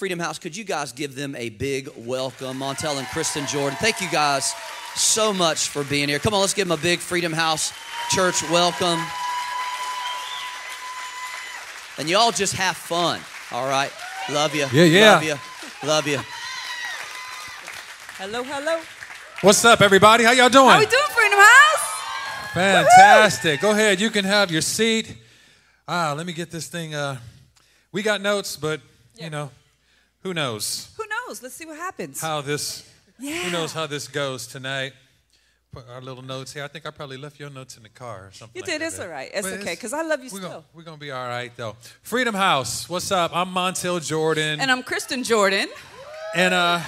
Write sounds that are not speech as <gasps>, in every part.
Freedom House. Could you guys give them a big welcome? Montel and Kristen Jordan. Thank you guys so much for being here. Come on, let's give them a big Freedom House Church welcome. And you all just have fun, all right? Love you. Yeah, yeah. Love you. Love you. Hello, hello. What's up, everybody? How y'all doing? How we doing, Freedom House? Fantastic. Go ahead. You can have your seat. Ah, let me get this thing. Uh, we got notes, but you know, who knows Who knows? Let's see what happens. how this? yeah. Who knows how this goes tonight? Put our little notes here. I think I probably left your notes in the car or something. You like did. that It's all right. It's But okay, 'cause I love you we're still. Gonna, we're gonna be all right though. Freedom House. What's up? I'm Montel Jordan, And I'm Kristen Jordan. and uh,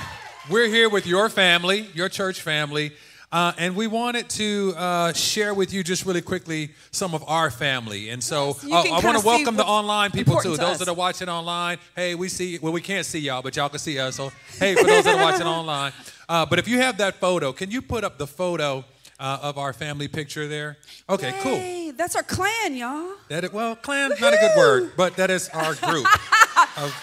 we're here with your family, your church family. Uh, and we wanted to uh, share with you just really quickly some of our family. And so Yes, uh, I want to welcome the online people too. to Those us. that are watching online, hey, we see, well, we can't see y'all, but y'all can see us. So, hey, for those that are watching online. Uh, but if you have that photo, can you put up the photo uh, of our family picture there? Okay, cool. That's our clan, y'all. That is, well, clan, not a good word, but that is our group. <laughs> of,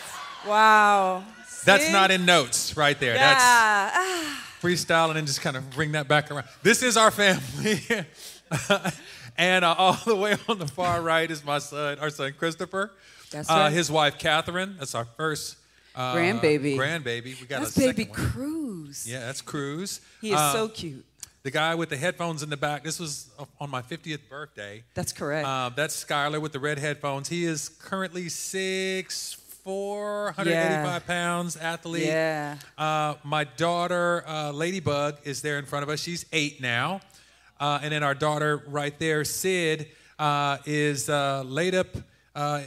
Wow. That's not in notes right there. That's Yeah. Ah, freestyling and then just kind of bring that back around. This is our family. <laughs> and uh, all the way on the far right is my son, our son Christopher. That's uh, right. His wife Catherine. That's our first uh, Grandbaby. Grandbaby. We got that's a baby one. Cruz. Yeah, that's Cruz. He is Uh, so cute. The guy with the headphones in the back. This was on my 50th birthday. That's correct. Uh, that's Skylar with the red headphones. He is currently six four, 185 Yeah. pounds, athlete. Yeah. Uh, my daughter, uh, Ladybug, is there in front of us. She's eight now. Uh, and then our daughter right there, Sid, uh, is uh, laid up. Uh,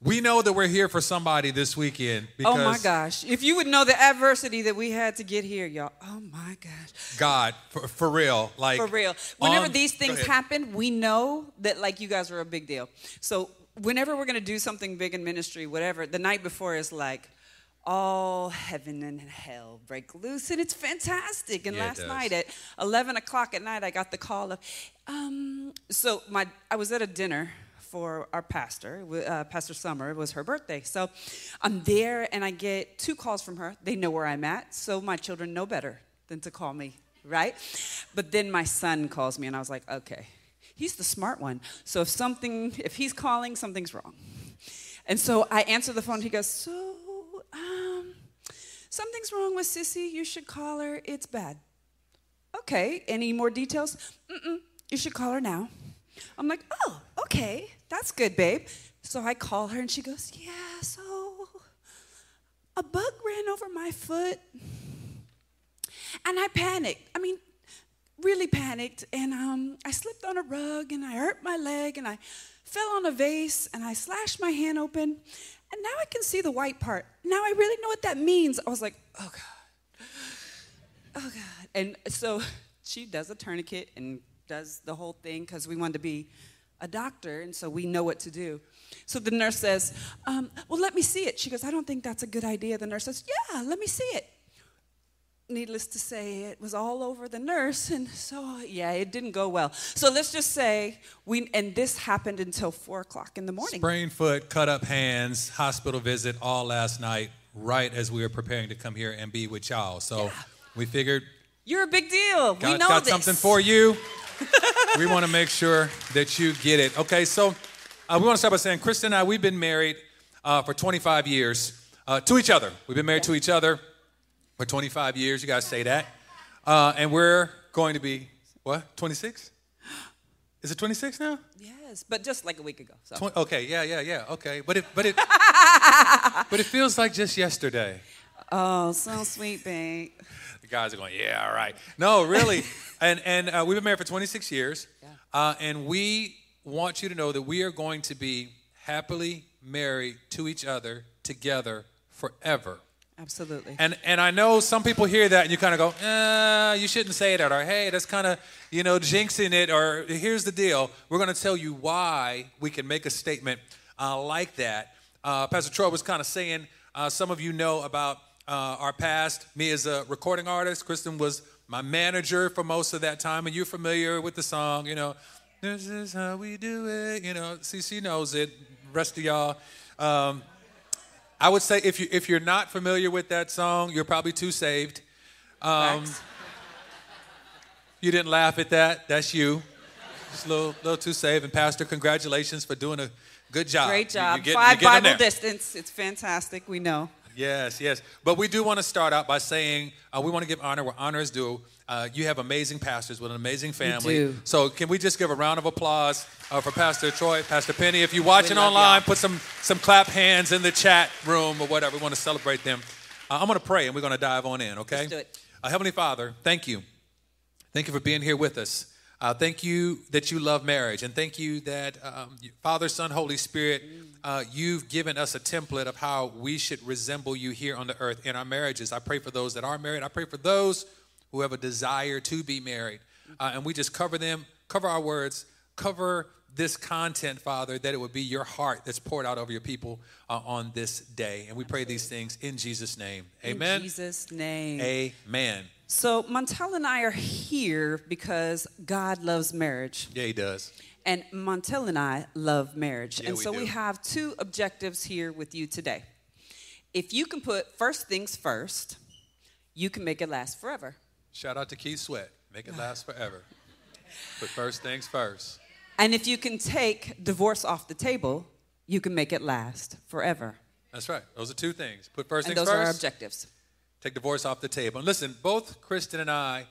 we know that we're here for somebody this weekend because oh my gosh. If you would know the adversity that we had to get here, y'all. Oh my gosh. God, for, for real, like For real. Whenever on- these things happen, we know that like you guys are a big deal. So whenever we're gonna do something big in ministry, whatever, the night before is like all heaven and hell break loose, and it's fantastic. And Yeah, last night at eleven o'clock at night, I got the call of, um, so my I was at a dinner for our pastor, uh, Pastor Summer. It was her birthday, so I'm there, and I get two calls from her. They know where I'm at, so my children know better than to call me, right? But then my son calls me, and I was like, okay, he's the smart one. So if something, if he's calling, something's wrong. And so I answer the phone. He goes, so um, something's wrong with Sissy. You should call her. It's bad. Okay. Any more details? Mm-mm. You should call her now. I'm like, oh, okay. That's good, babe. So I call her and she goes, yeah, so a bug ran over my foot and I panicked. I mean, really panicked. And um, I slipped on a rug and I hurt my leg and I fell on a vase and I slashed my hand open. And now I can see the white part. Now I really know what that means. I was like, oh God. Oh God. And so <laughs> she does a tourniquet and does the whole thing because we wanted to be a doctor and so we know what to do. So the nurse says, um, Well, let me see it. She goes, I don't think that's a good idea. The nurse says, Yeah, let me see it. Needless to say, it was all over the nurse, <laughs> and so yeah, it didn't go well. So let's just say we, and this happened until four o'clock in the morning. sprained foot, cut up hands, hospital visit all last night, right as we were preparing to come here and be with y'all. So we figured You're a big deal. we got, know got this. something for you. <laughs> we want to make sure that you get it. Okay, so uh, we want to start by saying, Kristen and I, we've been married uh, for 25 years uh, to each other. We've been married to each other for 25 years. You guys say that. Uh, and we're going to be, what, 26? Is it 26 now? Yes, but just like a week ago. So. Twen- okay, yeah, yeah, yeah. Okay, but it, but it, <laughs> but it feels like just yesterday. Oh, so sweet, babe. The guys are going, yeah, all right. No, really. <laughs> and and uh, we've been married for 26 years. Uh, and we want you to know that we are going to be happily married to each other together forever. Absolutely. And and I know some people hear that and you kind of go, uh, you shouldn't say that, or hey, that's kind of you know jinxing it, or here's the deal. We're going to tell you why we can make a statement uh, like that. Uh, Pastor Troy was kind of saying, uh, some of you know about uh, our past. Me as a recording artist, Kristen was my manager for most of that time, and you're familiar with the song, you know. This is how we do it, you know. See, she knows it. Rest of y'all. Um, I would say if you if you're not familiar with that song, you're probably too saved. Um, you didn't laugh at that. That's you. Just a little, little too saved. And Pastor, congratulations for doing a good job. Great job. getting- Five Bible distance. It's fantastic. We know. Yes, yes. But we do want to start out by saying uh, we want to give honor where honor is due. Uh, you have amazing pastors with an amazing family. So can we just give a round of applause uh, for Pastor Troy, Pastor Penny? If you're watching online, y'all. put some some clap hands in the chat room or whatever. We want to celebrate them. Uh, I'm going to pray and we're going to dive on in. Okay. Let's do it. Uh, Heavenly Father, thank you. Thank you for being here with us. Uh, thank you that you love marriage, and thank you that um, Father, Son, Holy Spirit, uh, you've given us a template of how we should resemble you here on the earth in our marriages. I pray for those that are married. I pray for those who have a desire to be married, uh, and we just cover them, cover our words, cover this content, Father, that it would be your heart that's poured out over your people uh, on this day. And we pray these things in Jesus' name. Amen. In Jesus' name. Amen. So Montel and I are here because God loves marriage. Yeah, he does. And Montel and I love marriage. Yeah, and we so do. we have two objectives here with you today. If you can put first things first, you can make it last forever. Shout out to Keith Sweat. Make it last forever. But first things first. And if you can take divorce off the table, you can make it last forever. That's right. Those are two things. Put first And things those are our objectives. Take divorce off the table. And listen, both Kristen and I,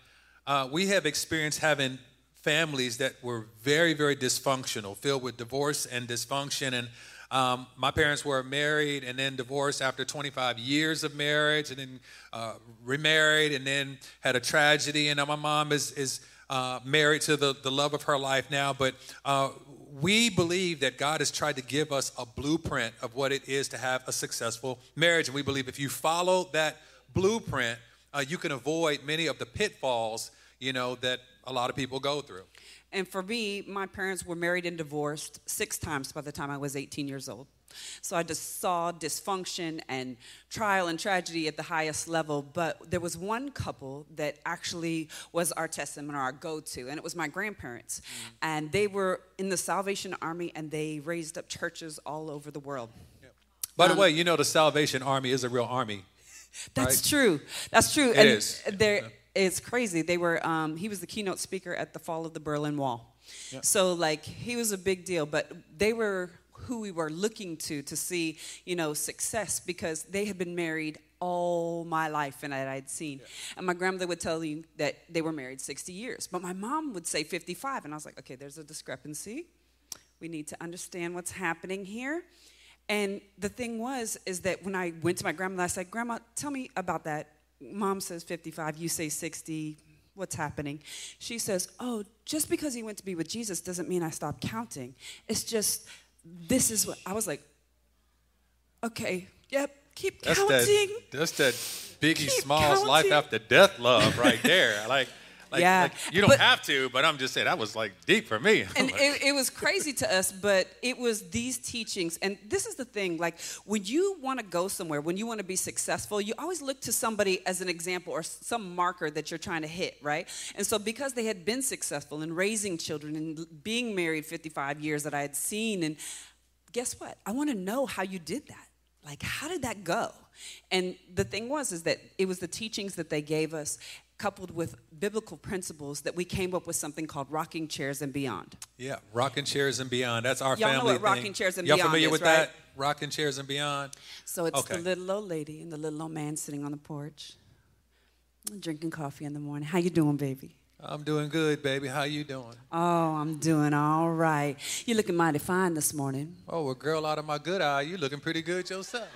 uh, we have experienced having families that were very, very dysfunctional, filled with divorce and dysfunction. And um, my parents were married and then divorced after 25 years of marriage, and then uh, remarried, and then had a tragedy. And now my mom is is uh, married to the, the love of her life now. But uh, we believe that God has tried to give us a blueprint of what it is to have a successful marriage. And we believe if you follow that blueprint, uh, you can avoid many of the pitfalls, you know, that a lot of people go through. And for me, my parents were married and divorced six times by the time I was 18 years old. So I just saw dysfunction and trial and tragedy at the highest level. But there was one couple that actually was our testament, or our go to, and it was my grandparents. And they were in the Salvation Army and they raised up churches all over the world. By the Um, way, you know the Salvation Army is a real army. <laughs> That's Right? true. That's true. It and is. There, it's crazy. They were. Um, he was the keynote speaker at the fall of the Berlin Wall. So like he was a big deal, but they were who we were looking to to see, you know, success because they had been married all my life and that I'd seen. And my grandmother would tell you that they were married 60 years, but my mom would say 55, and I was like, okay, there's a discrepancy. We need to understand what's happening here. And the thing was, is that when I went to my grandmother, I said, Grandma, tell me about that. Mom says 55, you say 60. What's happening? She says, Oh, just because he went to be with Jesus doesn't mean I stopped counting. It's just, this is what I was like, okay, yep, keep That's counting. that. That's that Biggie Keep Smalls life after death love right there. Like, like, Yeah, like, you don't but- have to, but I'm just saying that was like deep for me. <laughs> and it, it was crazy to us but it was these teachings. And this is the thing like when you want to go somewhere when you want to be successful you always look to somebody as an example or some marker that you're trying to hit right? And so because they had been successful in raising children and being married 55 years that i had seen and guess what? I want to know how you did that. Like how did that go and the thing was is that it was the teachings that they gave us coupled with biblical principles that we came up with something called rocking chairs and beyond yeah, rocking chairs and beyond. That's our Y'all know family what rocking thing. chairs and Y'all beyond familiar is, with right? that? Rocking chairs and beyond. So it's Okay. the little old lady and the little old man sitting on the porch, drinking coffee in the morning. How you doing, baby? I'm doing good, baby. How you doing? Oh, I'm doing all right. You're looking mighty fine this morning. Oh, well, girl, out of my good eye, you looking pretty good yourself.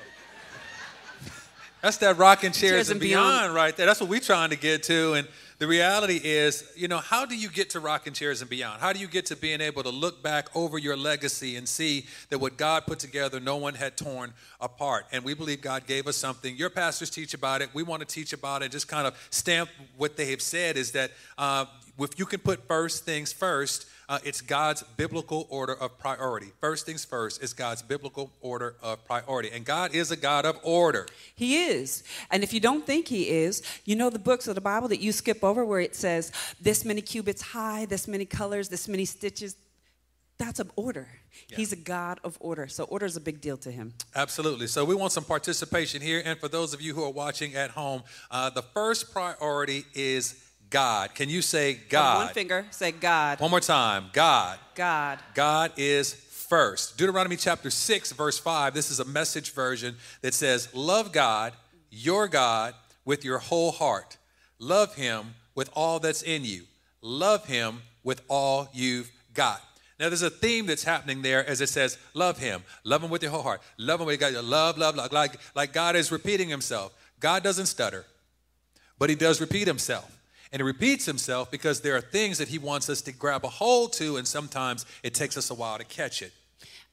That's that rocking chairs, Chairs and and beyond. beyond. right there. That's what we're trying to get to. And the reality is, you know, how do you get to rocking chairs and beyond? How do you get to being able to look back over your legacy and see that what God put together, no one had torn apart? And we believe God gave us something. Your pastors teach about it. We want to teach about it. Just kind of stamp what they have said is that uh, if you can put first things first, uh, it's God's biblical order of priority. First things first is God's biblical order of priority. And God is a God of order. He is. And if you don't think he is, you know the books of the Bible that you skip over where it says this many cubits high, this many colors, this many stitches. that's an order. He's a God of order. So order is a big deal to him. Absolutely. So we want some participation here. And for those of you who are watching at home, uh, the first priority is God. Can you say God? One finger, say God. One more time. God. God. God is first. Deuteronomy chapter 6, verse 5. This is a message version that says, Love God, your God, with your whole heart. Love him with all that's in you. Love him with all you've got. Now, there's a theme that's happening there as it says, love him. Love him with your whole heart. Love him with God. Love, love, love. Like, like God is repeating himself. God doesn't stutter, but he does repeat himself. And he repeats himself because there are things that he wants us to grab a hold to, and sometimes it takes us a while to catch it.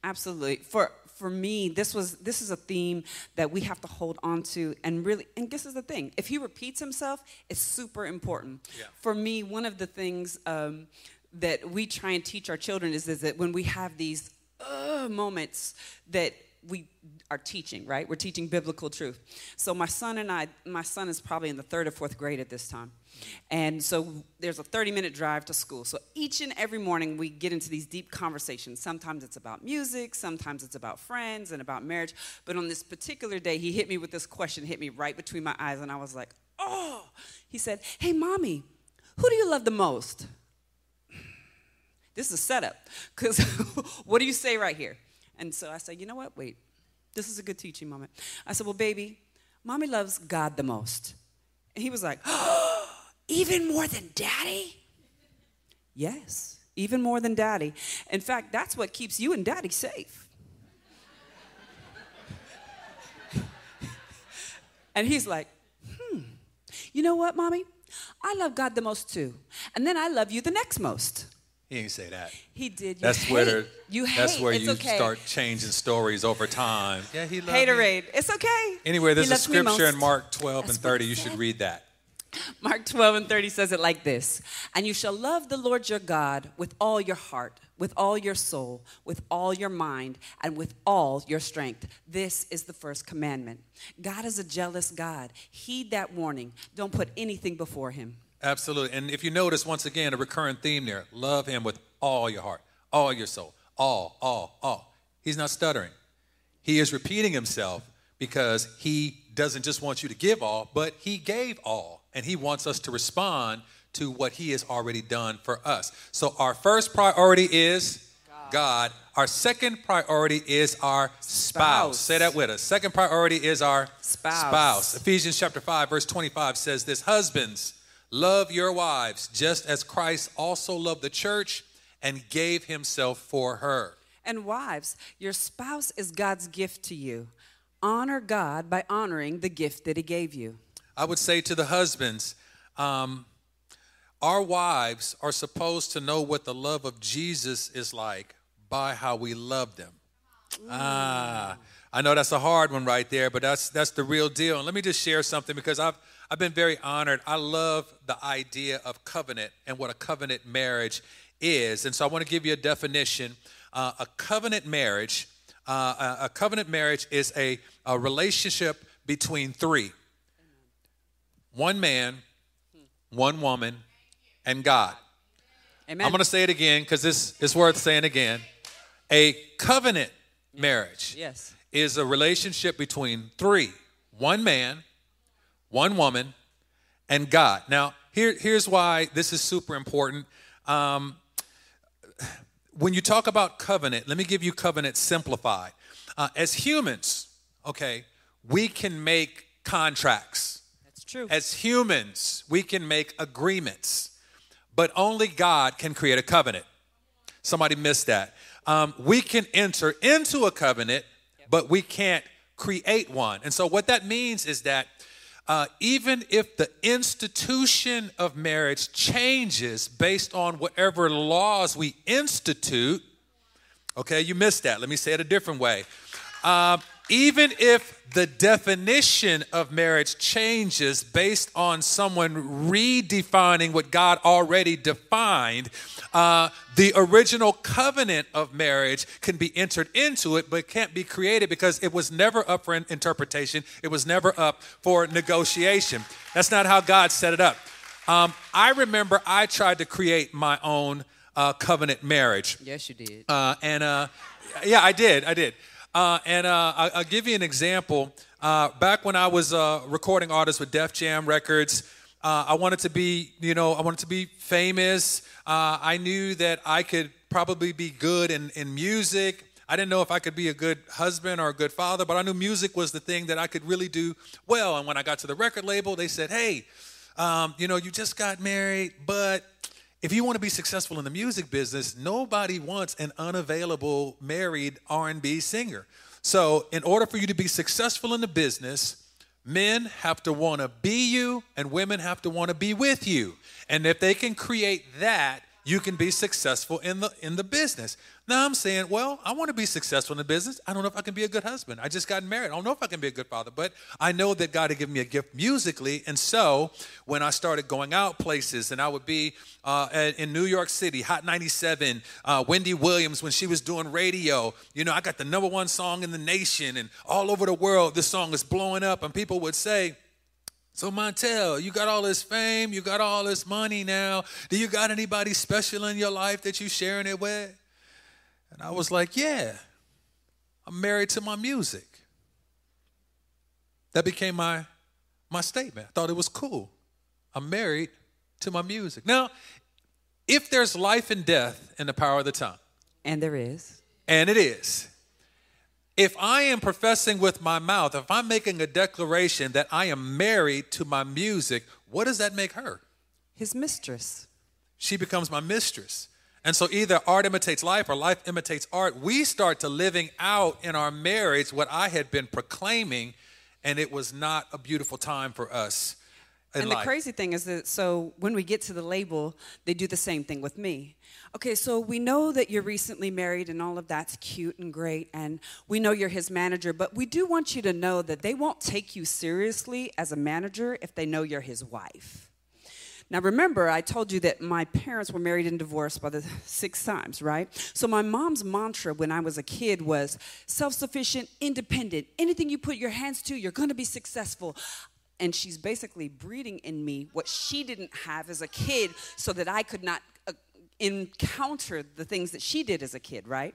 Absolutely. For for me, this was this is a theme that we have to hold on to and really and this is the thing. If he repeats himself, it's super important. Yeah. For me, one of the things um, that we try and teach our children is, is that when we have these uh, moments that we are teaching, right? We're teaching biblical truth. So my son and I, my son is probably in the third or fourth grade at this time. And so there's a 30 minute drive to school. So each and every morning we get into these deep conversations. Sometimes it's about music, sometimes it's about friends and about marriage. But on this particular day, he hit me with this question, hit me right between my eyes, and I was like, oh. He said, Hey, mommy, who do you love the most? This is a setup. Because <laughs> what do you say right here? And so I said, You know what? Wait, this is a good teaching moment. I said, Well, baby, mommy loves God the most. And he was like, oh, <gasps> Even more than daddy? Yes, even more than daddy. In fact, that's what keeps you and daddy safe. <laughs> and he's like, Hmm, you know what, mommy? I love God the most too. And then I love you the next most. He didn't say that. He did. You That's hate. where you hate. that's where it's you okay. start changing stories over time. Yeah, he loved me. Haterade. It's okay. Anyway, there's He a scripture in. Mark 12 That's and 30. You should read that. Mark 12 and 30 says it like this And you shall love the Lord your God with all your heart, with all your soul, with all your mind, and with all your strength. This is the first commandment. God is a jealous God. Heed that warning. Don't put anything before him. Absolutely. And if you notice, once again, a recurrent theme there love him with all your heart, all your soul, all, all, all. He's not stuttering. He is repeating himself because he doesn't just want you to give all, but he gave all. And he wants us to respond to what he has already done for us. So our first priority is God. Our second priority is our spouse. Spouse. Say that with us. Second priority is our Spouse. spouse. Ephesians chapter 5 verse 25 says this, husbands, love your wives just as Christ also loved the church and gave himself for her. And wives, your spouse is God's gift to you. Honor God by honoring the gift that he gave you. I would say to the husbands, um, our wives are supposed to know what the love of Jesus is like by how we love them. Ah, I know that's a hard one right there, but that's that's the real deal. And let me just share something because I've I've been very honored. I love the idea of covenant and what a covenant marriage is, and so I want to give you a definition. Uh, a covenant marriage, uh, a, a covenant marriage is a, a relationship between three one man, one woman, and God. Amen. I'm going to say it again because this is worth saying again. A covenant marriage Yes. is a relationship between three one man, one woman, and God. Now, here, here's why this is super important. Um, when you talk about covenant, let me give you covenant simplified. Uh, as humans, okay, we can make contracts. That's true. As humans, we can make agreements, but only God can create a covenant. Somebody missed that. Um, we can enter into a covenant, but we can't create one. And so, what that means is that uh, even if the institution of marriage changes based on whatever laws we institute, okay, you missed that. Let me say it a different way. Um, even if the definition of marriage changes based on someone redefining what God already defined, uh, the original covenant of marriage can be entered into it, but can't be created because it was never up for an interpretation. It was never up for negotiation. That's not how God set it up. Um, I remember I tried to create my own uh, covenant marriage. Yes, you did. Uh, and uh, yeah, I did. I did. Uh, and uh, I'll give you an example. Uh, back when I was uh, recording artists with Def Jam Records, uh, I wanted to be, you know, I wanted to be famous. Uh, I knew that I could probably be good in, in music. I didn't know if I could be a good husband or a good father, but I knew music was the thing that I could really do well. And when I got to the record label, they said, hey, um, you know, you just got married, but if you want to be successful in the music business, nobody wants an unavailable married R&B singer. So, in order for you to be successful in the business, men have to want to be you and women have to want to be with you. And if they can create that, you can be successful in the in the business. Now I'm saying, well, I want to be successful in the business. I don't know if I can be a good husband. I just got married. I don't know if I can be a good father, but I know that God had given me a gift musically. And so when I started going out places, and I would be uh, in New York City, Hot 97, uh, Wendy Williams when she was doing radio. You know, I got the number one song in the nation, and all over the world, this song is blowing up, and people would say. So Montel, you got all this fame, you got all this money now. Do you got anybody special in your life that you sharing it with? And I was like, yeah. I'm married to my music. That became my my statement. I thought it was cool. I'm married to my music. Now, if there's life and death in the power of the tongue, and there is. and it is, if I am professing with my mouth, if I'm making a declaration that I am married to my music, what does that make her? His mistress. She becomes my mistress. And so either art imitates life or life imitates art. We start to living out in our marriage what I had been proclaiming, and it was not a beautiful time for us. And the crazy thing is that so when we get to the label, they do the same thing with me. Okay, so we know that you're recently married and all of that's cute and great, and we know you're his manager, but we do want you to know that they won't take you seriously as a manager if they know you're his wife. Now, remember, I told you that my parents were married and divorced by the six times, right? So, my mom's mantra when I was a kid was self sufficient, independent. Anything you put your hands to, you're gonna be successful. And she's basically breeding in me what she didn't have as a kid so that I could not uh, encounter the things that she did as a kid, right?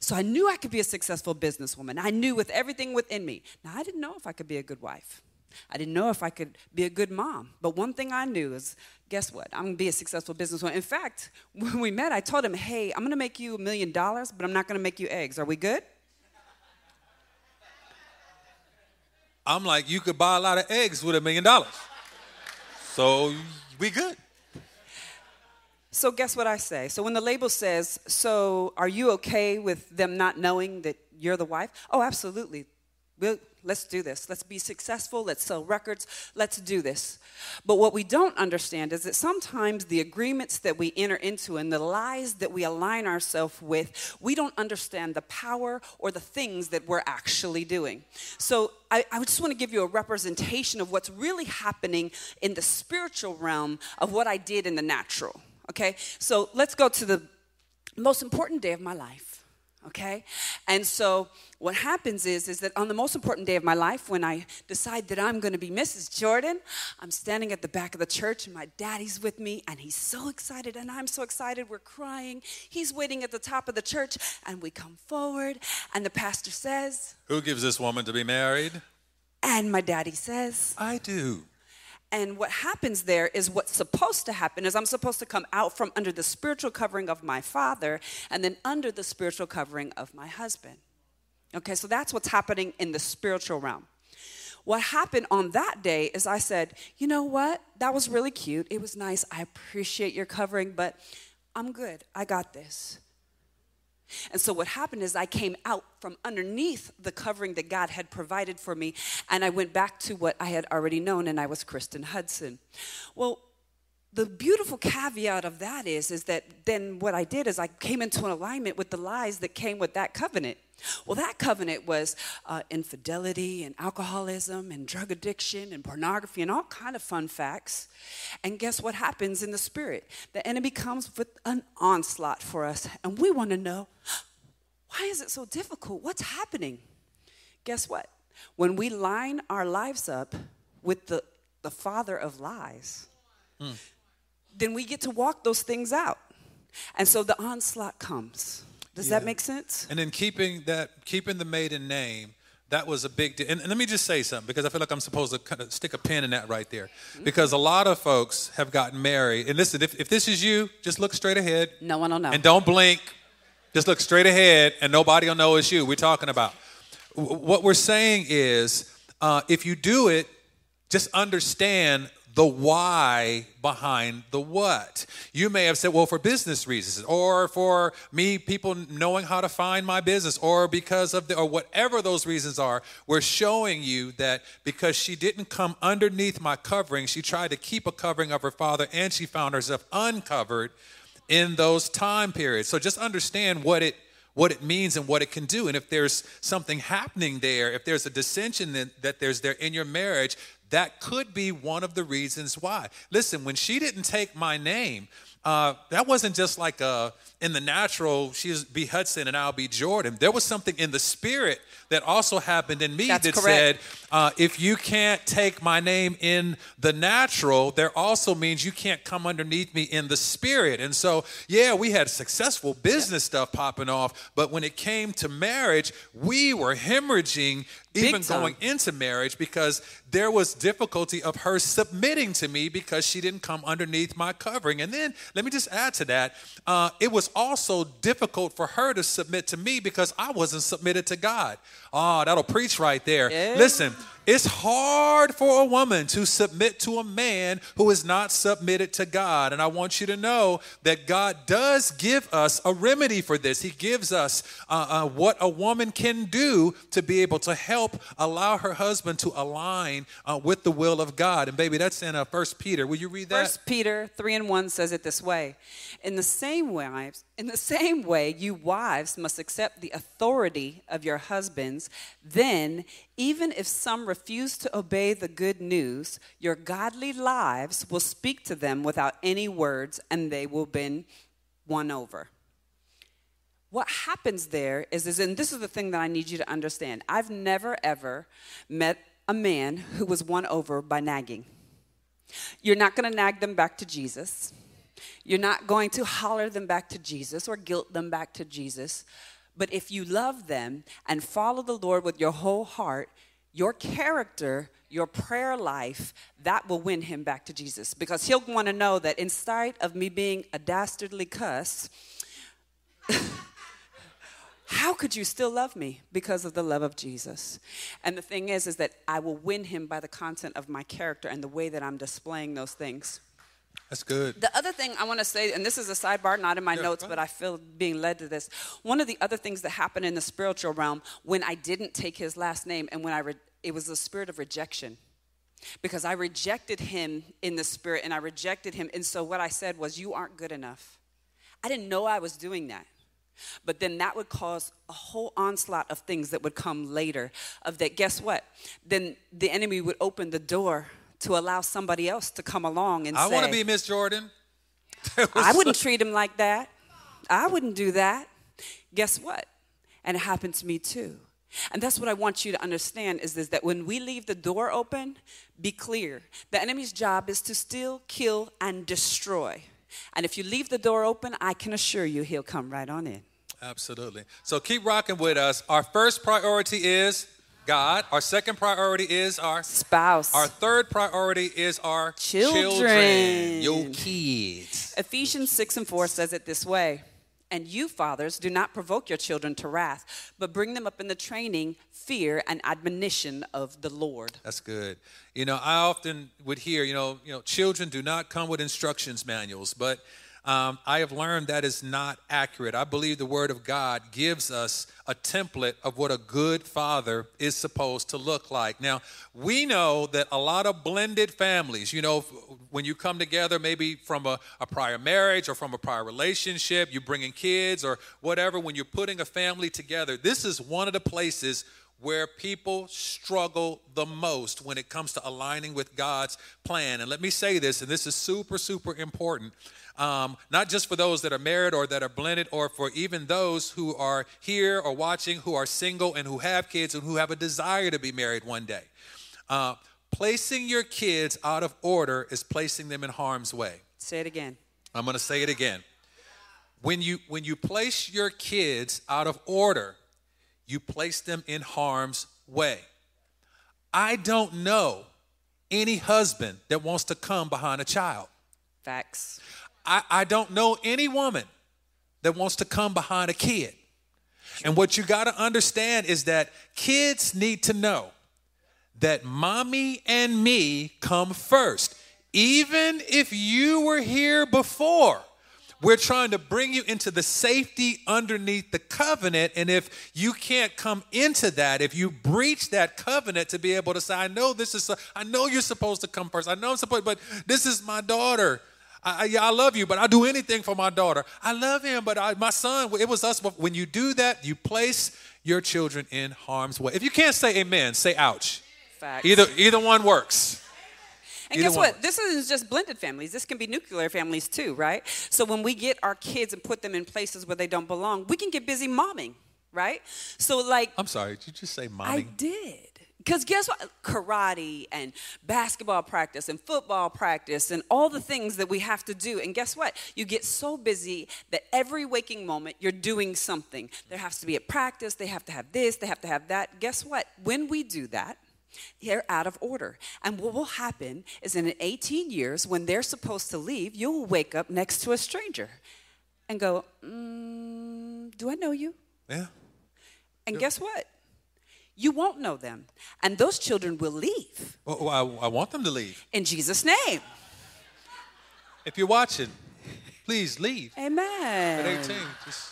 So, I knew I could be a successful businesswoman. I knew with everything within me. Now, I didn't know if I could be a good wife. I didn't know if I could be a good mom. But one thing I knew is guess what? I'm gonna be a successful businesswoman. In fact, <laughs> when we met, I told him, hey, I'm gonna make you a million dollars, but I'm not gonna make you eggs. Are we good? I'm like, you could buy a lot of eggs with a million dollars. So we good. So, guess what I say? So, when the label says, So, are you okay with them not knowing that you're the wife? Oh, absolutely. We'll, let's do this. Let's be successful. Let's sell records. Let's do this. But what we don't understand is that sometimes the agreements that we enter into and the lies that we align ourselves with, we don't understand the power or the things that we're actually doing. So I, I just want to give you a representation of what's really happening in the spiritual realm of what I did in the natural. Okay? So let's go to the most important day of my life okay and so what happens is is that on the most important day of my life when i decide that i'm going to be mrs jordan i'm standing at the back of the church and my daddy's with me and he's so excited and i'm so excited we're crying he's waiting at the top of the church and we come forward and the pastor says Who gives this woman to be married? and my daddy says I do. And what happens there is what's supposed to happen is I'm supposed to come out from under the spiritual covering of my father and then under the spiritual covering of my husband. Okay, so that's what's happening in the spiritual realm. What happened on that day is I said, you know what? That was really cute. It was nice. I appreciate your covering, but I'm good. I got this. And so what happened is I came out from underneath the covering that God had provided for me, and I went back to what I had already known, and I was Kristen Hudson. Well, the beautiful caveat of that is, is that then what I did is I came into an alignment with the lies that came with that covenant. Well, that covenant was uh, infidelity and alcoholism and drug addiction and pornography and all kind of fun facts. And guess what happens in the spirit? The enemy comes with an onslaught for us, and we want to know why is it so difficult? What's happening? Guess what? When we line our lives up with the, the father of lies, then we get to walk those things out. And so the onslaught comes. Does that make sense? And then keeping that, keeping the maiden name, that was a big deal. And, and let me just say something because I feel like I'm supposed to kind of stick a pin in that right there. Because a lot of folks have gotten married. And listen, if, if this is you, just look straight ahead No one will know. and don't blink. Just look straight ahead and nobody will know it's you we're talking about. W- What we're saying is uh, if you do it, just understand the why behind the what. You may have said, well, for business reasons, or for me, people knowing how to find my business, or because of the, or whatever those reasons are. We're showing you that because she didn't come underneath my covering, she tried to keep a covering of her father, and she found herself uncovered in those time periods. So just understand what it what it means and what it can do. And if there's something happening there, if there's a dissension that, that there's there in your marriage, that could be one of the reasons why. Listen, when she didn't take my name, uh, that wasn't just like a, in the natural, she's be Hudson and I'll be Jordan. There was something in the spirit that also happened in me That's that correct. said, uh, if you can't take my name in the natural, there also means you can't come underneath me in the spirit. And so, yeah, we had successful business stuff popping off, but when it came to marriage, we were hemorrhaging even going into marriage because there was difficulty of her submitting to me because she didn't come underneath my covering. And then let me just add to that, uh, it was also difficult for her to submit to me because I wasn't submitted to God. Oh, that'll preach right there. Yeah. Listen, it's hard for a woman to submit to a man who is not submitted to God. And I want you to know that God does give us a remedy for this. He gives us uh, uh, what a woman can do to be able to help allow her husband to align uh, with the will of God. And baby, that's in uh, First Peter. Will you read that? First Peter 3 and 1 says it this way. In the same way, in the same way, you wives must accept the authority of your husbands. Then, even if some refuse to obey the good news, your godly lives will speak to them without any words, and they will be won over. What happens there is, is, and this is the thing that I need you to understand. I've never ever met a man who was won over by nagging. You're not going to nag them back to Jesus. You're not going to holler them back to Jesus or guilt them back to Jesus. But if you love them and follow the Lord with your whole heart, your character, your prayer life, that will win him back to Jesus. Because he'll want to know that in spite of me being a dastardly cuss, <laughs> how could you still love me because of the love of jesus and the thing is is that i will win him by the content of my character and the way that i'm displaying those things That's good. the other thing i want to say and this is a sidebar not in my Yeah, notes but i feel being led to this one of the other things that happened in the spiritual realm when i didn't take his last name and when i re- it was a spirit of rejection because i rejected him in the spirit and i rejected him and so what i said was you aren't good enough i didn't know i was doing that but then that would cause a whole onslaught of things that would come later. Of that, guess what? Then the enemy would open the door to allow somebody else to come along and I say, I want to be Miss Jordan. <laughs> I wouldn't treat him like that. I wouldn't do that. Guess what? And it happened to me too. And that's what I want you to understand is this that when we leave the door open, be clear. The enemy's job is to steal, kill, and destroy. And if you leave the door open, I can assure you he'll come right on in. Absolutely. So keep rocking with us. Our first priority is God. Our second priority is our Spouse. Our third priority is our Children. Your kids. Ephesians 6 and 4 says it this way And you, fathers, do not provoke your children to wrath, but bring them up in the training, fear, and admonition of the Lord. That's good. You know, I often would hear, you know, you know, children do not come with instructions manuals, but um, I have learned that is not accurate. I believe the Word of God gives us a template of what a good father is supposed to look like. Now, we know that a lot of blended families, you know, when you come together, maybe from a, a prior marriage or from a prior relationship, you bring in kids or whatever, when you're putting a family together, this is one of the places where people struggle the most when it comes to aligning with God's plan. And let me say this, and this is super, super important, um, not just for those that are married or that are blended, or for even those who are here or watching who are single and who have kids and who have a desire to be married one day. Uh, placing your kids out of order is placing them in harm's way. Say it again. I'm going to say it again. when you when you place your kids out of order, you place them in harm's way. I don't know any husband that wants to come behind a child. Facts. I, I don't know any woman that wants to come behind a kid. And what you got to understand is that kids need to know that mommy and me come first. Even if you were here before, we're trying to bring you into the safety underneath the covenant. And if you can't come into that, if you breach that covenant to be able to say, I know this is, I know you're supposed to come first. I know I'm supposed, to, but this is my daughter. I, I, I love you, but I'll do anything for my daughter. I love him, but I, my son, it was us. When you do that, you place your children in harm's way. If you can't say amen, say ouch. Facts. Either, either one works. And Either guess what? This isn't just blended families. This can be nuclear families too, right? So when we get our kids and put them in places where they don't belong, we can get busy momming, right? So like I'm sorry, did you just say mommy? I did. Because guess what? Karate and basketball practice and football practice and all the things that we have to do. And guess what? You get so busy that every waking moment you're doing something. There has to be a practice, they have to have this, they have to have that. Guess what? When we do that, they're out of order. And what will happen is in 18 years, when they're supposed to leave, you'll wake up next to a stranger and go, mm, Do I know you? yeah. And guess what? You won't know them. And those children will leave Well, I, I want them to leave. in Jesus' name. If you're watching, please leave Amen. at Amen. 18. Just,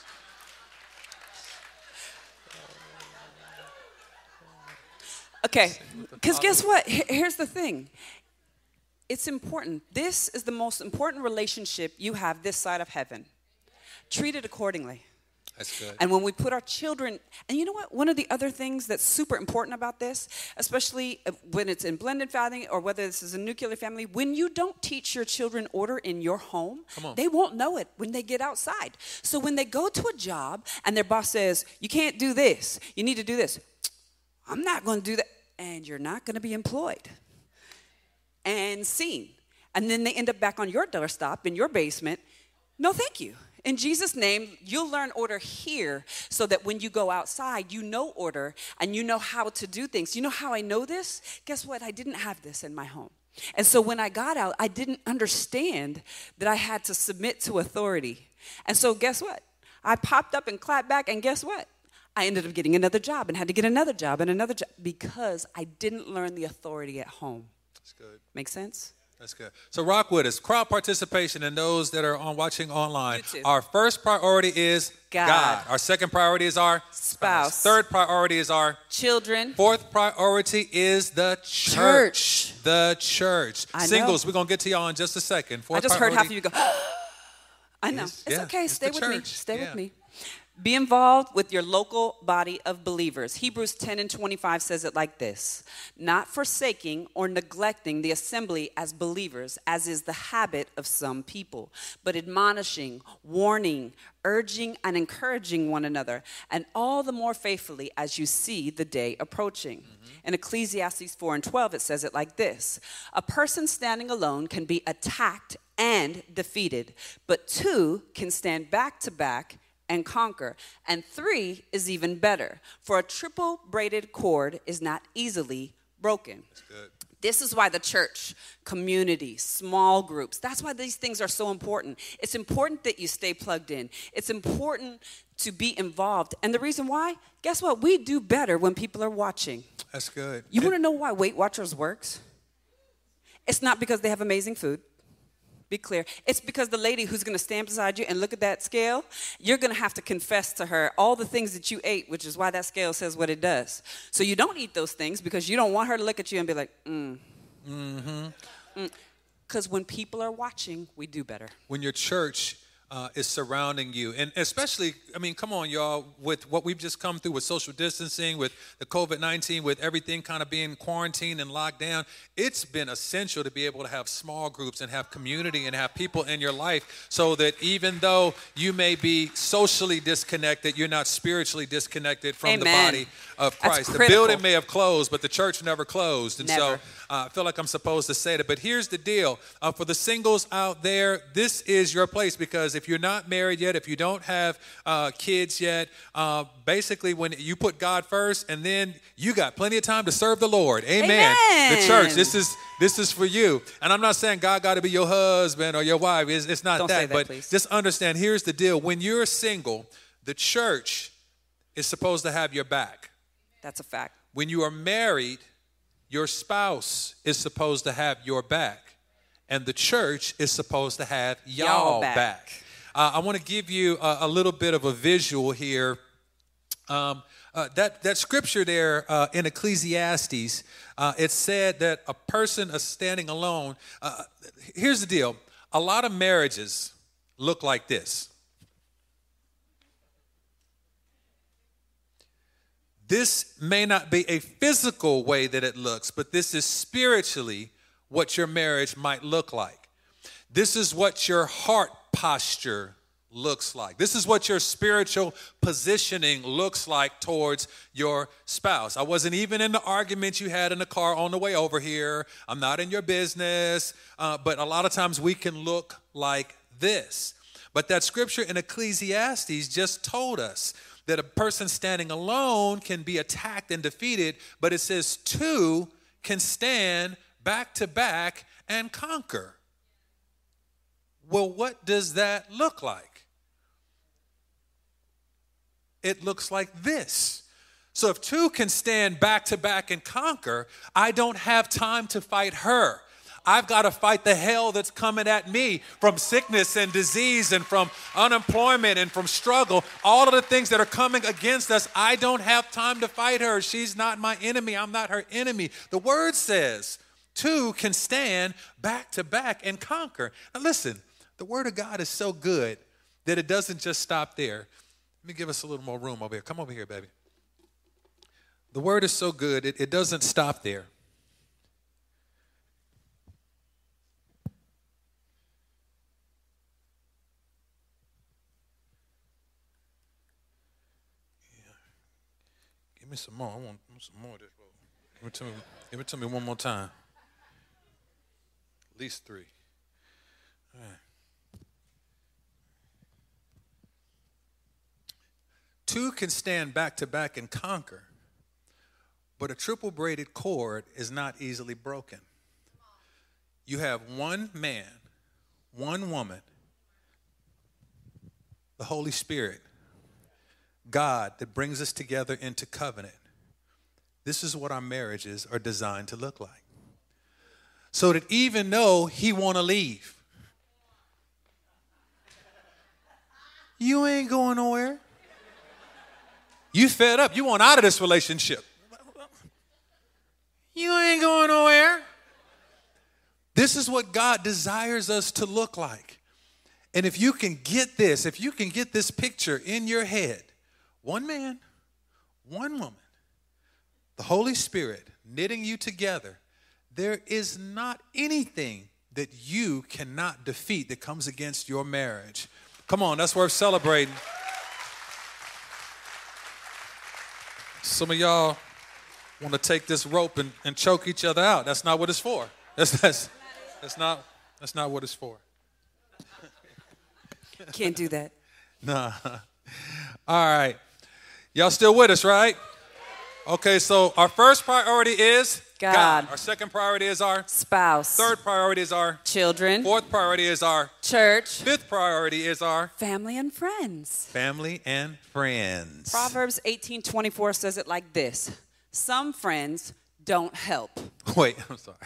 Okay, because guess what? Here's the thing it's important. This is the most important relationship you have this side of heaven. Treat it accordingly. That's good. And when we put our children, and you know what? One of the other things that's super important about this, especially when it's in blended family or whether this is a nuclear family, when you don't teach your children order in your home, they won't know it when they get outside. So when they go to a job and their boss says, You can't do this, you need to do this, I'm not going to do that. And you're not going to be employed and seen. And then they end up back on your doorstep in your basement. No, thank you. In Jesus' name, you'll learn order here so that when you go outside, you know order and you know how to do things. You know how I know this? Guess what? I didn't have this in my home. And so when I got out, I didn't understand that I had to submit to authority. And so guess what? I popped up and clapped back, and guess what? I ended up getting another job and had to get another job and another job because I didn't learn the authority at home. That's good. Make sense? That's good. So rock with us. Crowd participation and those that are on watching online. Our first priority is God. Our second priority is our Spouse. Third priority is our Children. Fourth priority is the church. Church. The church. I know. Singles, we're gonna get to y'all in just a second. Fourth I just heard half of you go, <gasps> I know. Yes, It's yeah, okay. it's Stay with me. Stay Yeah. with me. Be involved with your local body of believers. Hebrews 10 and 25 says it like this Not forsaking or neglecting the assembly as believers, as is the habit of some people, but admonishing, warning, urging, and encouraging one another, and all the more faithfully as you see the day approaching. Mm-hmm. In Ecclesiastes 4 and 12, it says it like this A person standing alone can be attacked and defeated, but two can stand back to back and conquer. And three is even better, for a triple braided cord is not easily broken. good. This is why the church, community, small groups, that's why these things are so important. It's important that you stay plugged in. It's important to be involved. And the reason why, guess what? We do better when people are watching. That's good. You want to know why Weight Watchers works? It's not because they have amazing food. Be clear. It's because the lady who's going to stand beside you and look at that scale, you're going to have to confess to her all the things that you ate, which is why that scale says what it does. So you don't eat those things because you don't want her to look at you and be like, mm. Mm-hmm. Because when people are watching, we do better. when your church uh, is surrounding you, and especially, I mean, come on, y'all, with what we've just come through with social distancing, with the COVID 19, with everything kind of being quarantined and locked down, it's been essential to be able to have small groups and have community and have people in your life so that even though you may be socially disconnected, you're not spiritually disconnected from the body of Christ. The building may have closed, but the church never closed. And Never. so, I feel like I'm supposed to say that. But here's the deal uh, for the singles out there, this is your place because if you're not married yet, if you don't have uh, kids yet, uh, basically when you put God first and then you got plenty of time to serve the Lord. Amen. The church, this is this is for you. And I'm not saying God got to be your husband or your wife. It's, it's not Don't that. say that, but please. just understand here's the deal. When you're single, the church is supposed to have your back. That's a fact. When you are married, your spouse is supposed to have your back, and the church is supposed to have y'all, Y'all back. back. Uh, I want to give you a, a little bit of a visual here. Um, uh, that, that scripture there uh, in Ecclesiastes, uh, it said that a person is standing alone. Uh, here's the deal a lot of marriages look like this. This may not be a physical way that it looks, but this is spiritually what your marriage might look like. This is what your heart posture looks like. This is what your spiritual positioning looks like towards your spouse. I wasn't even in the argument you had in the car on the way over here. I'm not in your business. Uh, but a lot of times we can look like this. But that scripture in Ecclesiastes just told us that a person standing alone can be attacked and defeated, but it says two can stand back to back and conquer. Well, what does that look like? It looks like this. So if two can stand back to back and conquer, I don't have time to fight her. I've got to fight the hell that's coming at me from sickness and disease and from unemployment and from struggle. All of the things that are coming against us, I don't have time to fight her. She's not my enemy. I'm not her enemy. The word says two can stand back to back and conquer. Now, listen, the word of God is so good that it doesn't just stop there. Let me give us a little more room over here. Come over here, baby. The word is so good, it, it doesn't stop there. Me some more. I want some more of this. bro. Give it to me. Give it to me one more time. At least three. All right. Two can stand back to back and conquer, but a triple braided cord is not easily broken. You have one man, one woman, the Holy Spirit, God that brings us together into covenant. This is what our marriages are designed to look like. So that even though he want to leave, you ain't going nowhere. You fed up. You want out of this relationship. You ain't going nowhere. This is what God desires us to look like. And if you can get this, if you can get this picture in your head, one man, one woman, the Holy Spirit knitting you together, there is not anything that you cannot defeat that comes against your marriage. Come on, that's worth celebrating. Some of y'all want to take this rope and, and choke each other out. That's not what it's for. That's, that's, that's, not, that's not what it's for. Can't do that. <laughs> Nah. All right. Y'all still with us, right? Okay, so our first priority is God. Our second priority is our Spouse. third priority is our Children. fourth priority is our Church. fifth priority is our Family and friends. family and friends. Proverbs 18:24 says it like this. Some friends don't help. <laughs> Wait, I'm sorry.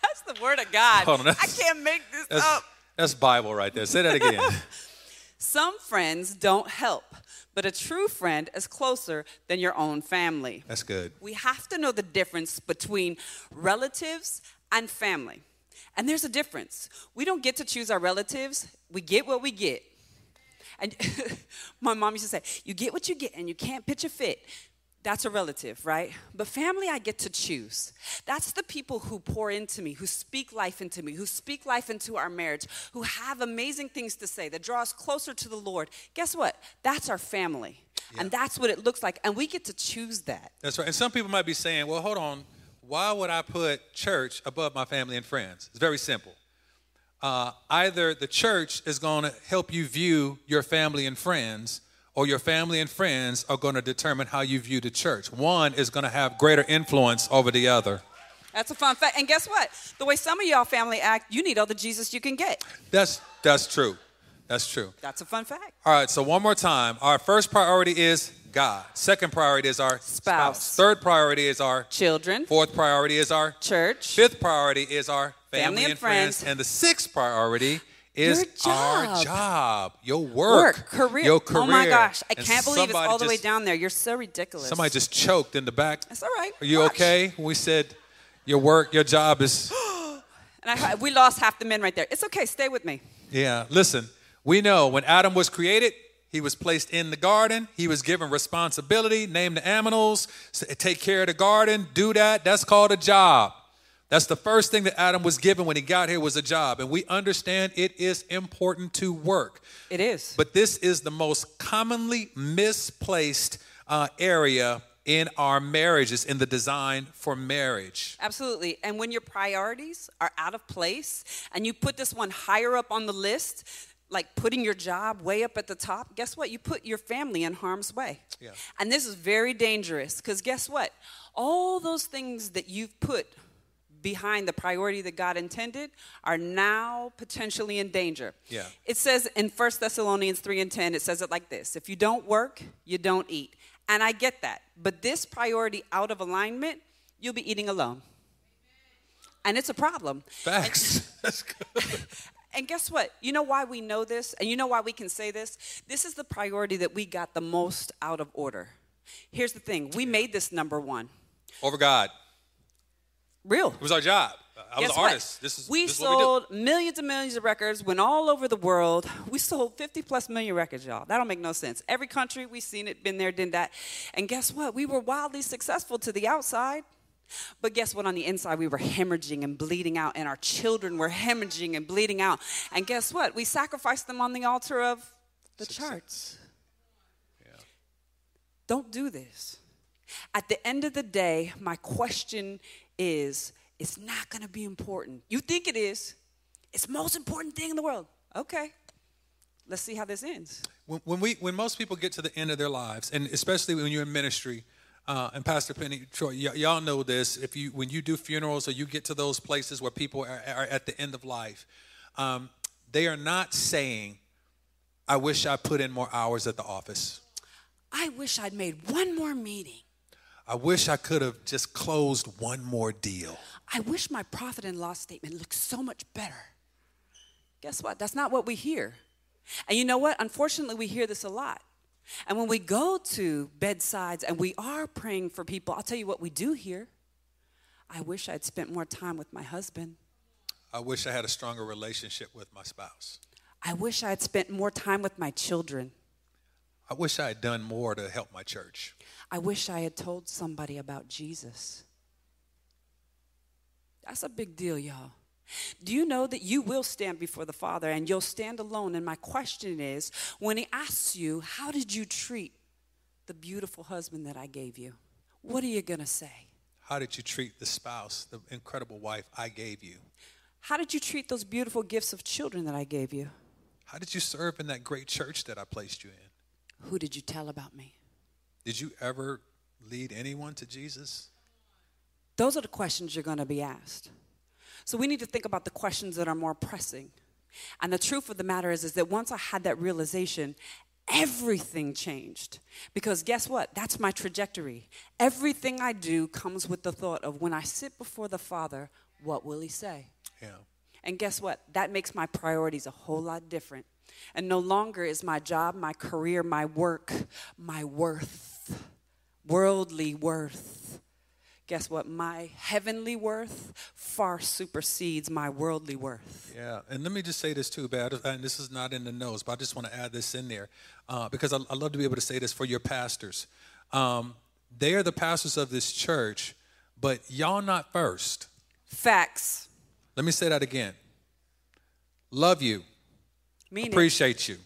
That's the word of God. On, I can't make this That's, up. that's Bible right there. Say that again. <laughs> Some friends don't help, but a true friend is closer than your own family. That's good. We have to know the difference between relatives and family. And there's a difference. We don't get to choose our relatives, we get what we get. And <laughs> my mom used to say, You get what you get, and you can't pitch a fit. That's a relative, right? But family, I get to choose. That's the people who pour into me, who speak life into me, who speak life into our marriage, who have amazing things to say, that draw us closer to the Lord. Guess what? That's our family. And that's what it looks like. And we get to choose that. That's right. And some people might be saying, well, hold on. why would I put church above my family and friends? It's very simple. Uh, either the church is going to help you view your family and friends, or your family and friends are going to determine how you view the church. One is going to have greater influence over the other. That's a fun fact. And guess what? The way some of y'all family act, you need all the Jesus you can get. That's that's true. That's true. That's a fun fact. All right, so one more time. Our first priority is God. Second priority is our Spouse. Third priority is our Children, Fourth priority is our church, Fifth priority is our family, Family and and friends. friends. And the sixth priority is Your our job. your work, work, career. Your career. Oh my gosh, I And can't believe it's all the way down there. You're so ridiculous. Somebody just choked in the back. That's all right. Are you Watch. okay? When we said your work, your job is. <gasps> And I, we lost half the men right there. It's okay. Stay with me. Yeah, listen, we know when Adam was created, he was placed in the garden. He was given responsibility, name the animals, take care of the garden, do that. That's called a job. That's the first thing that Adam was given when he got here was a job. And we understand it is important to work. It is. But this is the most commonly misplaced uh, area in our marriages, in the design for marriage. Absolutely. And when your priorities are out of place and you put this one higher up on the list, like putting your job way up at the top, guess what? You put your family in harm's way. Yeah. And this is very dangerous because guess what? All those things that you've put behind the priority that God intended are now potentially in danger. Yeah. It says in 1 Thessalonians 3 and 10, it says it like this If you don't work, you don't eat. And I get that. But this priority out of alignment, you'll be eating alone. And it's a problem. Facts. <laughs> <laughs> That's good. And guess what? You know why we know this? And you know why we can say this? This is the priority that we got the most out of order. Here's the thing we made this number one. Over God. Real. It was our job. I was an what? artist. This is we this is what we do. sold millions and millions of records, went all over the world. We sold 50 plus million records, y'all. That don't make no sense. Every country, we've seen it, been there, done that. And guess what? We were wildly successful to the outside. But guess what? On the inside, we were hemorrhaging and bleeding out, and our children were hemorrhaging and bleeding out. And guess what? We sacrificed them on the altar of the charts. Don't do this. At the end of the day, my question is it's not going to be important. You think it is. It's the most important thing in the world. Okay. Let's see how this ends. When, when we when most people get to the end of their lives, and especially when you're in ministry, uh, and Pastor Penny, Troy, y- y'all know this. If you when you do funerals or you get to those places where people are, are at the end of life, um, they are not saying, "I wish I put in more hours at the office. I wish I'd made one more meeting. I wish I could have just closed one more deal." I wish my profit and loss statement looked so much better. Guess what? That's not what we hear. And you know what? Unfortunately, we hear this a lot. And when we go to bedsides and we are praying for people, I'll tell you what we do hear. I wish I'd spent more time with my husband. I wish I had a stronger relationship with my spouse. I wish I had spent more time with my children. I wish I had done more to help my church. I wish I had told somebody about Jesus. That's a big deal, y'all. Do you know that you will stand before the Father and you'll stand alone? And my question is when He asks you, How did you treat the beautiful husband that I gave you? What are you going to say? How did you treat the spouse, the incredible wife I gave you? How did you treat those beautiful gifts of children that I gave you? How did you serve in that great church that I placed you in? Who did you tell about me? Did you ever lead anyone to Jesus? Those are the questions you're going to be asked. So we need to think about the questions that are more pressing. And the truth of the matter is, is that once I had that realization, everything changed. Because guess what? That's my trajectory. Everything I do comes with the thought of when I sit before the Father, what will He say? Yeah. And guess what? That makes my priorities a whole lot different. And no longer is my job, my career, my work, my worth, worldly worth. Guess what? My heavenly worth far supersedes my worldly worth. Yeah, and let me just say this too, Bad, and this is not in the notes, but I just want to add this in there uh, because I, I love to be able to say this for your pastors. Um, they are the pastors of this church, but y'all not first. Facts. Let me say that again. Love you, Mean it. appreciate you.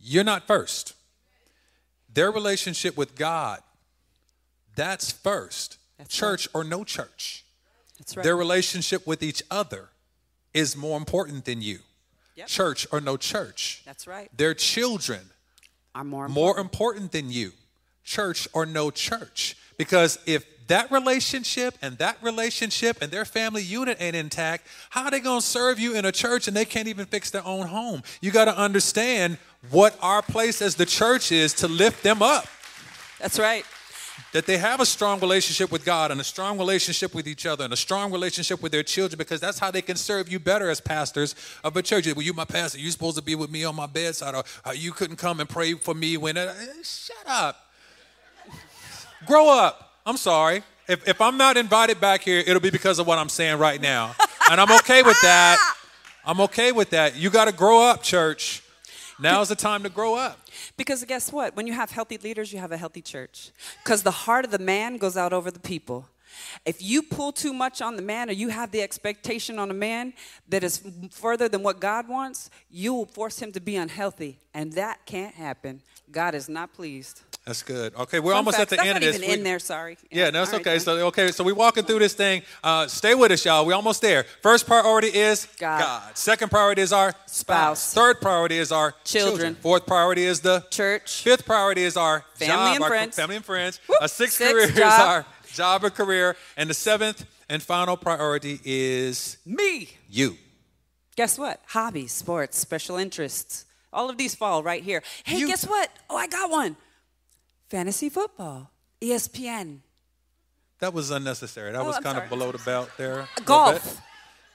You're not first. Their relationship with God, that's first. That's church or no church. That's right. Their relationship with each other is more important than you. Yep. Church or no church. That's right. Their children Are more more important than you. Church or no church. Because if that relationship and that relationship and their family unit ain't intact, how are they going to serve you in a church and they can't even fix their own home? You got to understand what our place as the church is to lift them up. That's right. That they have a strong relationship with God and a strong relationship with each other and a strong relationship with their children because that's how they can serve you better as pastors of a church. Well, you my pastor, you supposed to be with me on my bedside or you couldn't come and pray for me when uh, shut up. Grow up. I'm sorry. If, if I'm not invited back here, it'll be because of what I'm saying right now. And I'm okay with that. I'm okay with that. You got to grow up, church. Now's the time to grow up. Because guess what? When you have healthy leaders, you have a healthy church. Because the heart of the man goes out over the people. If you pull too much on the man or you have the expectation on a man that is further than what God wants, you will force him to be unhealthy. And that can't happen. God is not pleased. That's good. Okay, we're Fun almost fact, at the end of not this. even We- in there, sorry. Yeah, no, it's right, okay. then. So okay, so we're walking through this thing. Uh, stay with us, y'all. We're almost there. First priority is God. Second priority is our Spouse. Third priority is our Children. Fourth priority is the Church. Fifth priority is our Family job, and our friends. family and friends. Whoop. A sixth Sixth, career <laughs> is our job or career, and the seventh and final priority is Me. you. Guess what? Hobbies, sports, special interests. All of these fall right here. Hey, You- guess what? Oh, I got one. Fantasy football. ESPN. That was unnecessary. That Oh, was I'm kind sorry. of below the belt there. Golf.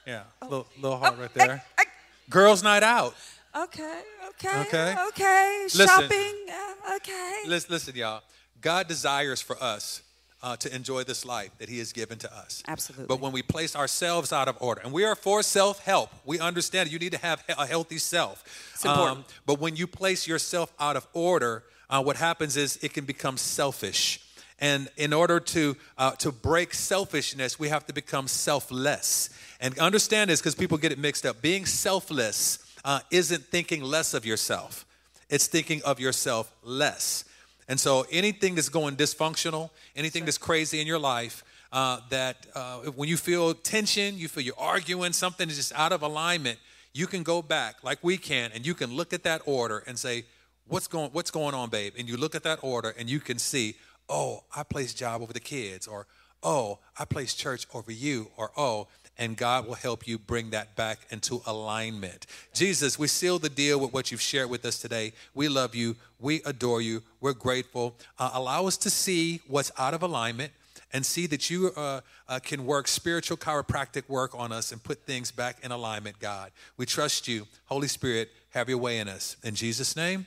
Yeah, a little, little hard Oh, right there. hey. Girls' night out. Okay, okay, Okay. okay. Listen. Shopping, uh, okay. Listen, listen, y'all. God desires for us uh, to enjoy this life that He has given to us. Absolutely. But when we place ourselves out of order, and we are for self help, we understand you need to have a healthy self. Um, It's important. but when you place yourself out of order, uh, what happens is it can become selfish. And in order to uh, to break selfishness, we have to become selfless. And understand this because people get it mixed up. Being selfless uh, isn't thinking less of yourself; it's thinking of yourself less. And so, anything that's going dysfunctional, anything that's crazy in your life, uh, that uh, when you feel tension, you feel you're arguing, something is just out of alignment, you can go back like we can, and you can look at that order and say, "What's going What's going on, babe?" And you look at that order, and you can see, "Oh, I place job over the kids," or "Oh, I place church over you," or "Oh." And God will help you bring that back into alignment. Jesus, we seal the deal with what you've shared with us today. We love you. We adore you. We're grateful. Uh, allow us to see what's out of alignment and see that you uh, uh, can work spiritual chiropractic work on us and put things back in alignment, God. We trust you. Holy Spirit, have your way in us. In Jesus' name,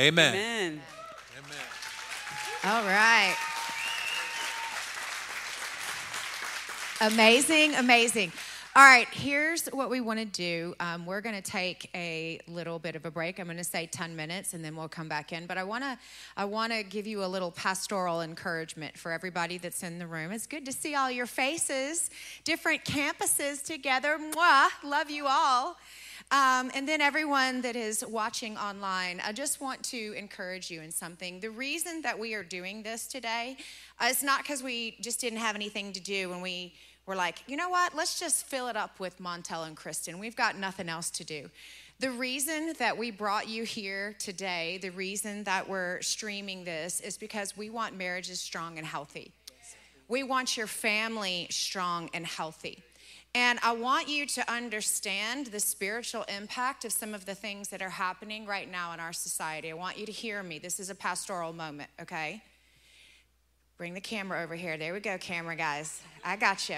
amen. Amen. Amen. All right. Amazing, amazing. All right, here's what we want to do. Um, we're going to take a little bit of a break. I'm going to say 10 minutes, and then we'll come back in. But I want to, I want to give you a little pastoral encouragement for everybody that's in the room. It's good to see all your faces, different campuses together. Mwah, love you all. Um, and then everyone that is watching online, I just want to encourage you in something. The reason that we are doing this today uh, is not because we just didn't have anything to do and we were like, you know what, let's just fill it up with Montell and Kristin. We've got nothing else to do. The reason that we brought you here today, the reason that we're streaming this is because we want marriages strong and healthy. We want your family strong and healthy. And I want you to understand the spiritual impact of some of the things that are happening right now in our society. I want you to hear me. This is a pastoral moment, okay? Bring the camera over here. There we go, camera guys. I got you.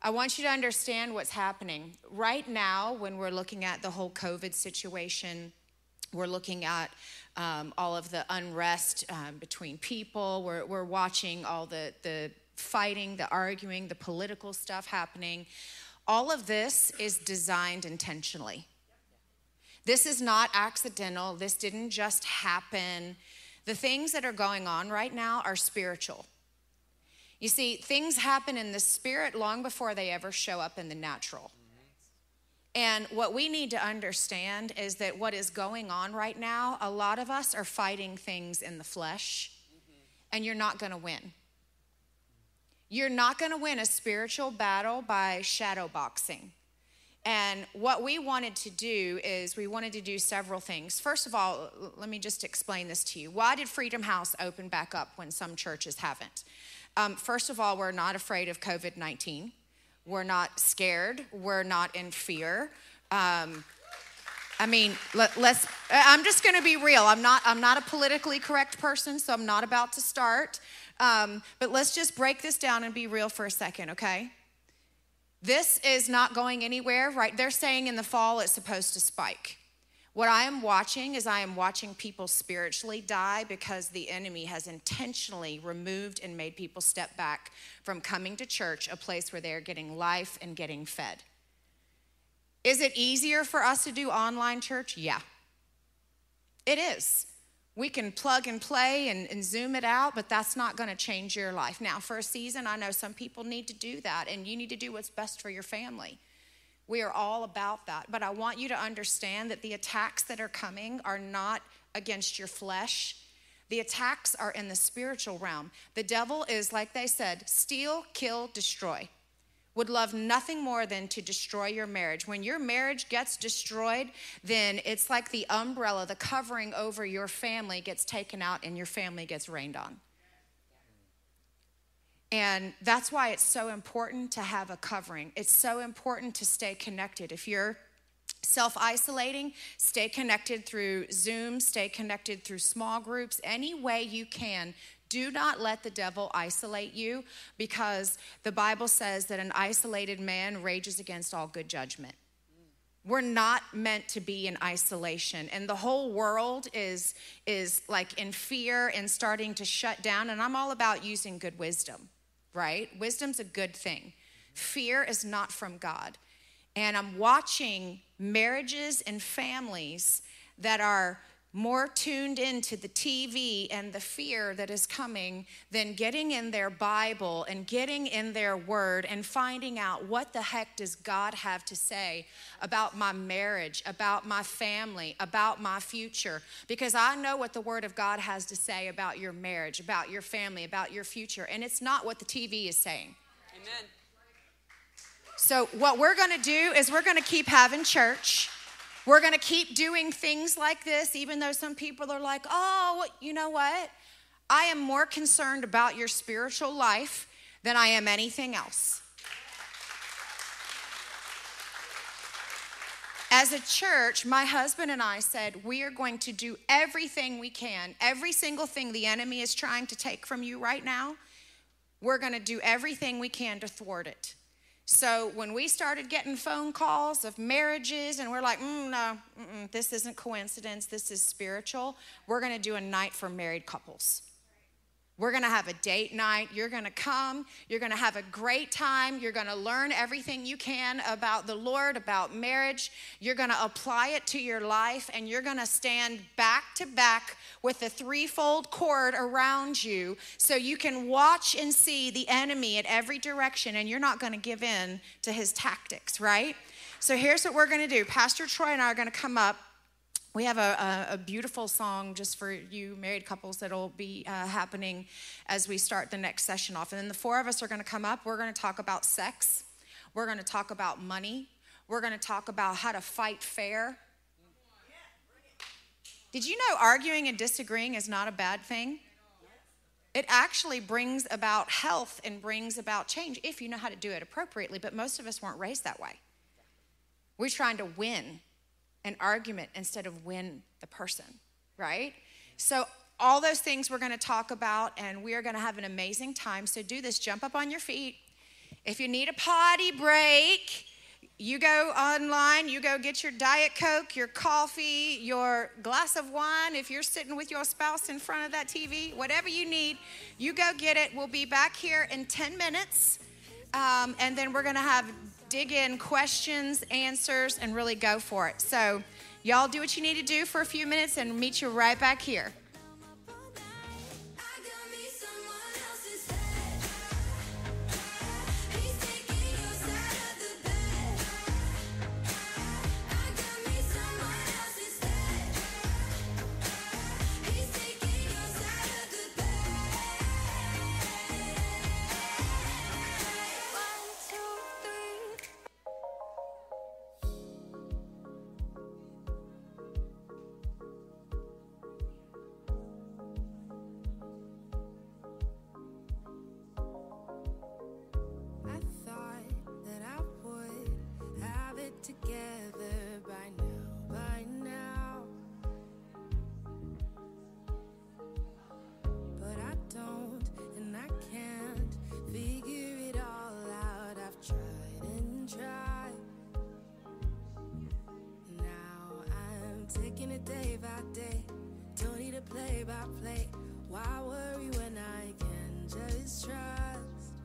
I want you to understand what's happening. Right now, when we're looking at the whole COVID situation, we're looking at um, all of the unrest um, between people. We're, we're watching all the, the fighting, the arguing, the political stuff happening. All of this is designed intentionally. This is not accidental. This didn't just happen. The things that are going on right now are spiritual. You see, things happen in the spirit long before they ever show up in the natural. And what we need to understand is that what is going on right now, a lot of us are fighting things in the flesh, and you're not going to win. You're not going to win a spiritual battle by shadow boxing. And what we wanted to do is we wanted to do several things. First of all, let me just explain this to you. Why did Freedom House open back up when some churches haven't? Um, first of all, we're not afraid of COVID 19. We're not scared. We're not in fear. Um, I mean, let, us I'm just going to be real. I'm not. I'm not a politically correct person, so I'm not about to start. Um, but let's just break this down and be real for a second, okay? This is not going anywhere, right? They're saying in the fall it's supposed to spike. What I am watching is I am watching people spiritually die because the enemy has intentionally removed and made people step back from coming to church, a place where they're getting life and getting fed. Is it easier for us to do online church? Yeah. It is. We can plug and play and, and zoom it out, but that's not going to change your life. Now, for a season, I know some people need to do that, and you need to do what's best for your family. We are all about that. But I want you to understand that the attacks that are coming are not against your flesh. The attacks are in the spiritual realm. The devil is, like they said, steal, kill, destroy would love nothing more than to destroy your marriage. When your marriage gets destroyed, then it's like the umbrella, the covering over your family gets taken out and your family gets rained on. And that's why it's so important to have a covering. It's so important to stay connected. If you're self isolating, stay connected through Zoom, stay connected through small groups, any way you can do not let the devil isolate you because the Bible says that an isolated man rages against all good judgment. We're not meant to be in isolation and the whole world is is like in fear and starting to shut down and I'm all about using good wisdom, right? Wisdom's a good thing. Fear is not from God. And I'm watching marriages and families that are more tuned into the TV and the fear that is coming than getting in their Bible and getting in their word and finding out what the heck does God have to say about my marriage, about my family, about my future. Because I know what the word of God has to say about your marriage, about your family, about your future. And it's not what the TV is saying. Amen. So, what we're going to do is we're going to keep having church. We're going to keep doing things like this, even though some people are like, oh, you know what? I am more concerned about your spiritual life than I am anything else. As a church, my husband and I said, we are going to do everything we can, every single thing the enemy is trying to take from you right now, we're going to do everything we can to thwart it. So when we started getting phone calls of marriages, and we're like, mm, no, this isn't coincidence, this is spiritual, we're gonna do a night for married couples. We're gonna have a date night. You're gonna come. You're gonna have a great time. You're gonna learn everything you can about the Lord, about marriage. You're gonna apply it to your life, and you're gonna stand back to back with a threefold cord around you so you can watch and see the enemy at every direction, and you're not gonna give in to his tactics, right? So here's what we're gonna do Pastor Troy and I are gonna come up we have a, a, a, beautiful song just for you married couples that'll be uh, happening as we start the next session off. And then the four of us are going to come up. We're going to talk about sex. We're going to talk about money. We're going to talk about how to fight fair. Did you know arguing and disagreeing is not a bad thing? It actually brings about health and brings about change if you know how to do it appropriately. But most of us weren't raised that way. We're trying to win an argument instead of win the person, right? So, all those things we're going to talk about, and we are going to have an amazing time. So, do this jump up on your feet. If you need a potty break, you go online, you go get your Diet Coke, your coffee, your glass of wine. If you're sitting with your spouse in front of that TV, whatever you need, you go get it. We'll be back here in 10 minutes. Um, and then we're going to have dig in questions, answers, and really go for it. So, y'all do what you need to do for a few minutes and meet you right back here. Taking it day by day. Don't need a play by play. Why worry when I can just trust?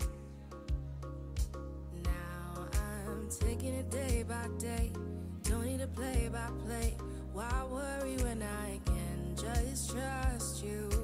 Now I'm taking it day by day. Don't need a play by play. Why worry when I can just trust you?